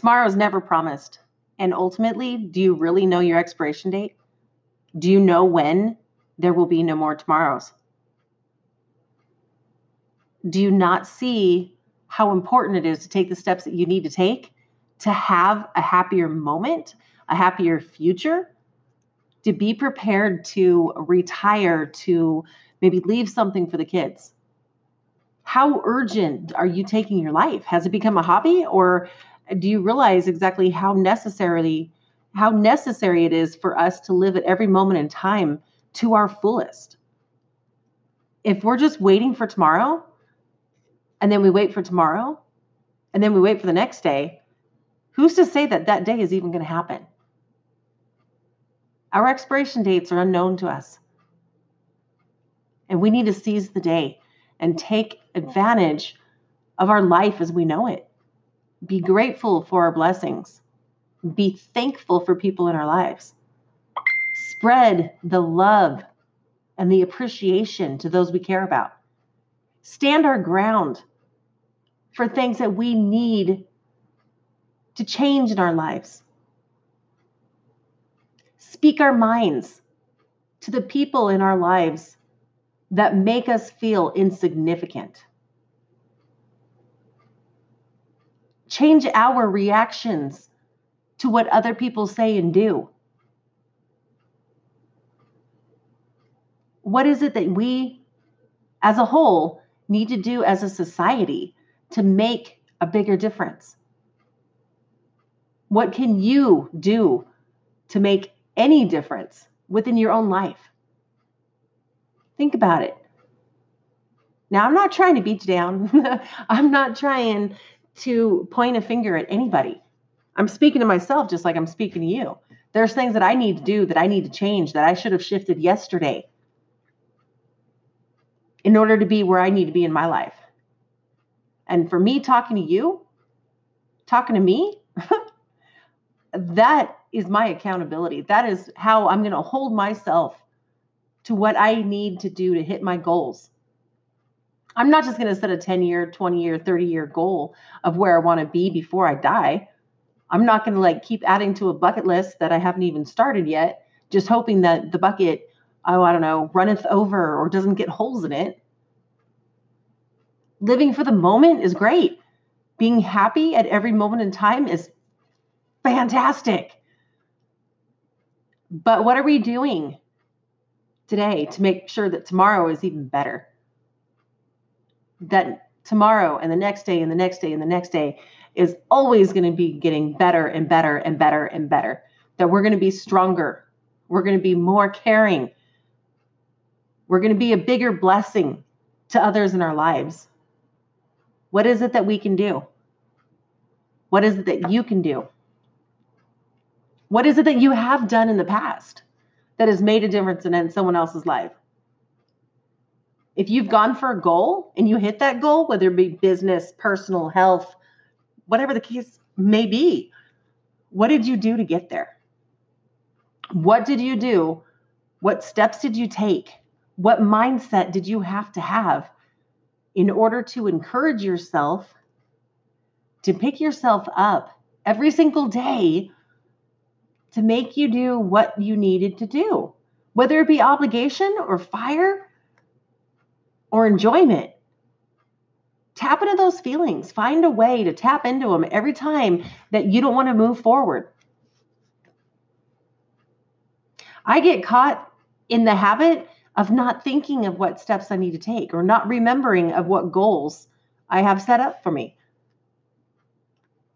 Tomorrow is never promised. And ultimately, do you really know your expiration date? Do you know when there will be no more tomorrows? Do you not see how important it is to take the steps that you need to take to have a happier moment, a happier future, to be prepared to retire, to maybe leave something for the kids? How urgent are you taking your life? Has it become a hobby or do you realize exactly how necessarily how necessary it is for us to live at every moment in time to our fullest? If we're just waiting for tomorrow, and then we wait for tomorrow, and then we wait for the next day, who's to say that that day is even going to happen? Our expiration dates are unknown to us. And we need to seize the day and take advantage of our life as we know it. Be grateful for our blessings. Be thankful for people in our lives. Spread the love and the appreciation to those we care about. Stand our ground for things that we need to change in our lives. Speak our minds to the people in our lives that make us feel insignificant. Change our reactions to what other people say and do. What is it that we, as a whole, need to do as a society to make a bigger difference? What can you do to make any difference within your own life? Think about it. Now, I'm not trying to beat you down. I'm not trying to point a finger at anybody. I'm speaking to myself just like I'm speaking to you. There's things that I need to do that I need to change that I should have shifted yesterday in order to be where I need to be in my life. And for me talking to you, talking to me, that is my accountability. That is how I'm going to hold myself to what I need to do to hit my goals. I'm not just going to set a 10 year, 20 year, 30 year goal of where I want to be before I die. I'm not going to like keep adding to a bucket list that I haven't even started yet, just hoping that the bucket, oh, I don't know, runneth over or doesn't get holes in it. Living for the moment is great. Being happy at every moment in time is fantastic. But what are we doing today to make sure that tomorrow is even better? That tomorrow and the next day and the next day and the next day is always going to be getting better and better and better and better. That we're going to be stronger. We're going to be more caring. We're going to be a bigger blessing to others in our lives. What is it that we can do? What is it that you can do? What is it that you have done in the past that has made a difference in someone else's life? If you've gone for a goal and you hit that goal, whether it be business, personal, health, whatever the case may be. What did you do to get there? What did you do? What steps did you take? What mindset did you have to have in order to encourage yourself to pick yourself up every single day to make you do what you needed to do, whether it be obligation or fire or enjoyment? Tap into those feelings. Find a way to tap into them every time that you don't want to move forward. I get caught in the habit of not thinking of what steps I need to take or not remembering of what goals I have set up for me.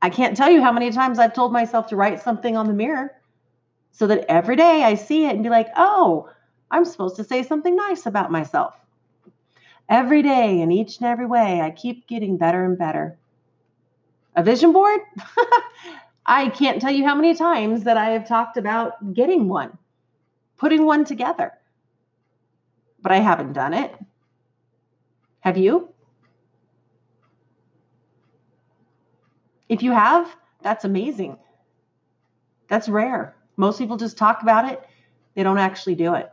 I can't tell you how many times I've told myself to write something on the mirror so that every day I see it and be like, oh, I'm supposed to say something nice about myself every day in each and every way, I keep getting better and better. A vision board? I can't tell you how many times that I have talked about getting one, putting one together, but I haven't done it. Have you? If you have, that's amazing. That's rare. Most people just talk about it, they don't actually do it.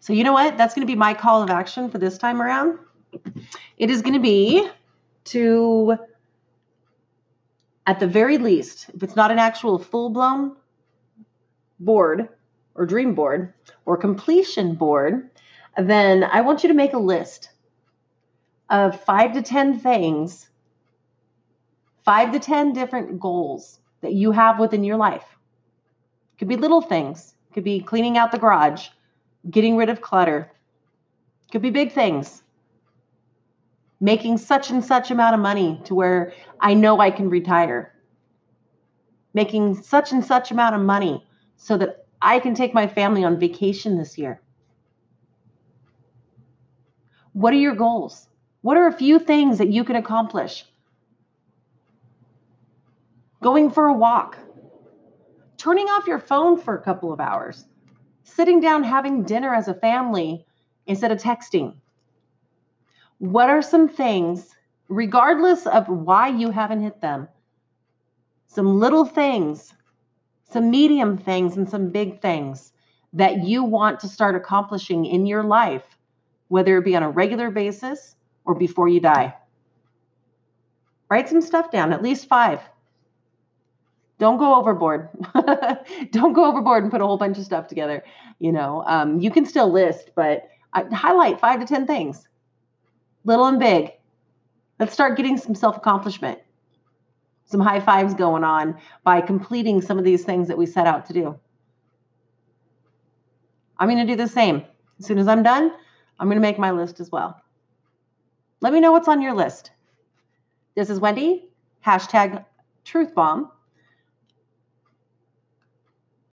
So, you know what? That's going to be my call of action for this time around. It is going to be to, at the very least, if it's not an actual full blown board or dream board or completion board, then I want you to make a list of five to 10 things, five to 10 different goals that you have within your life. Could be little things, could be cleaning out the garage, getting rid of clutter, could be big things. Making such and such amount of money to where I know I can retire. Making such and such amount of money so that I can take my family on vacation this year. What are your goals? What are a few things that you can accomplish? Going for a walk, turning off your phone for a couple of hours, sitting down having dinner as a family instead of texting. What are some things, regardless of why you haven't hit them, some little things, some medium things, and some big things that you want to start accomplishing in your life, whether it be on a regular basis or before you die? Write some stuff down, at least five. Don't go overboard. Don't go overboard and put a whole bunch of stuff together. You know, um, you can still list, but I, highlight five to 10 things, little and big. Let's start getting some self accomplishment, some high fives going on by completing some of these things that we set out to do. I'm going to do the same. As soon as I'm done, I'm going to make my list as well. Let me know what's on your list. This is Wendy, hashtag truth bomb.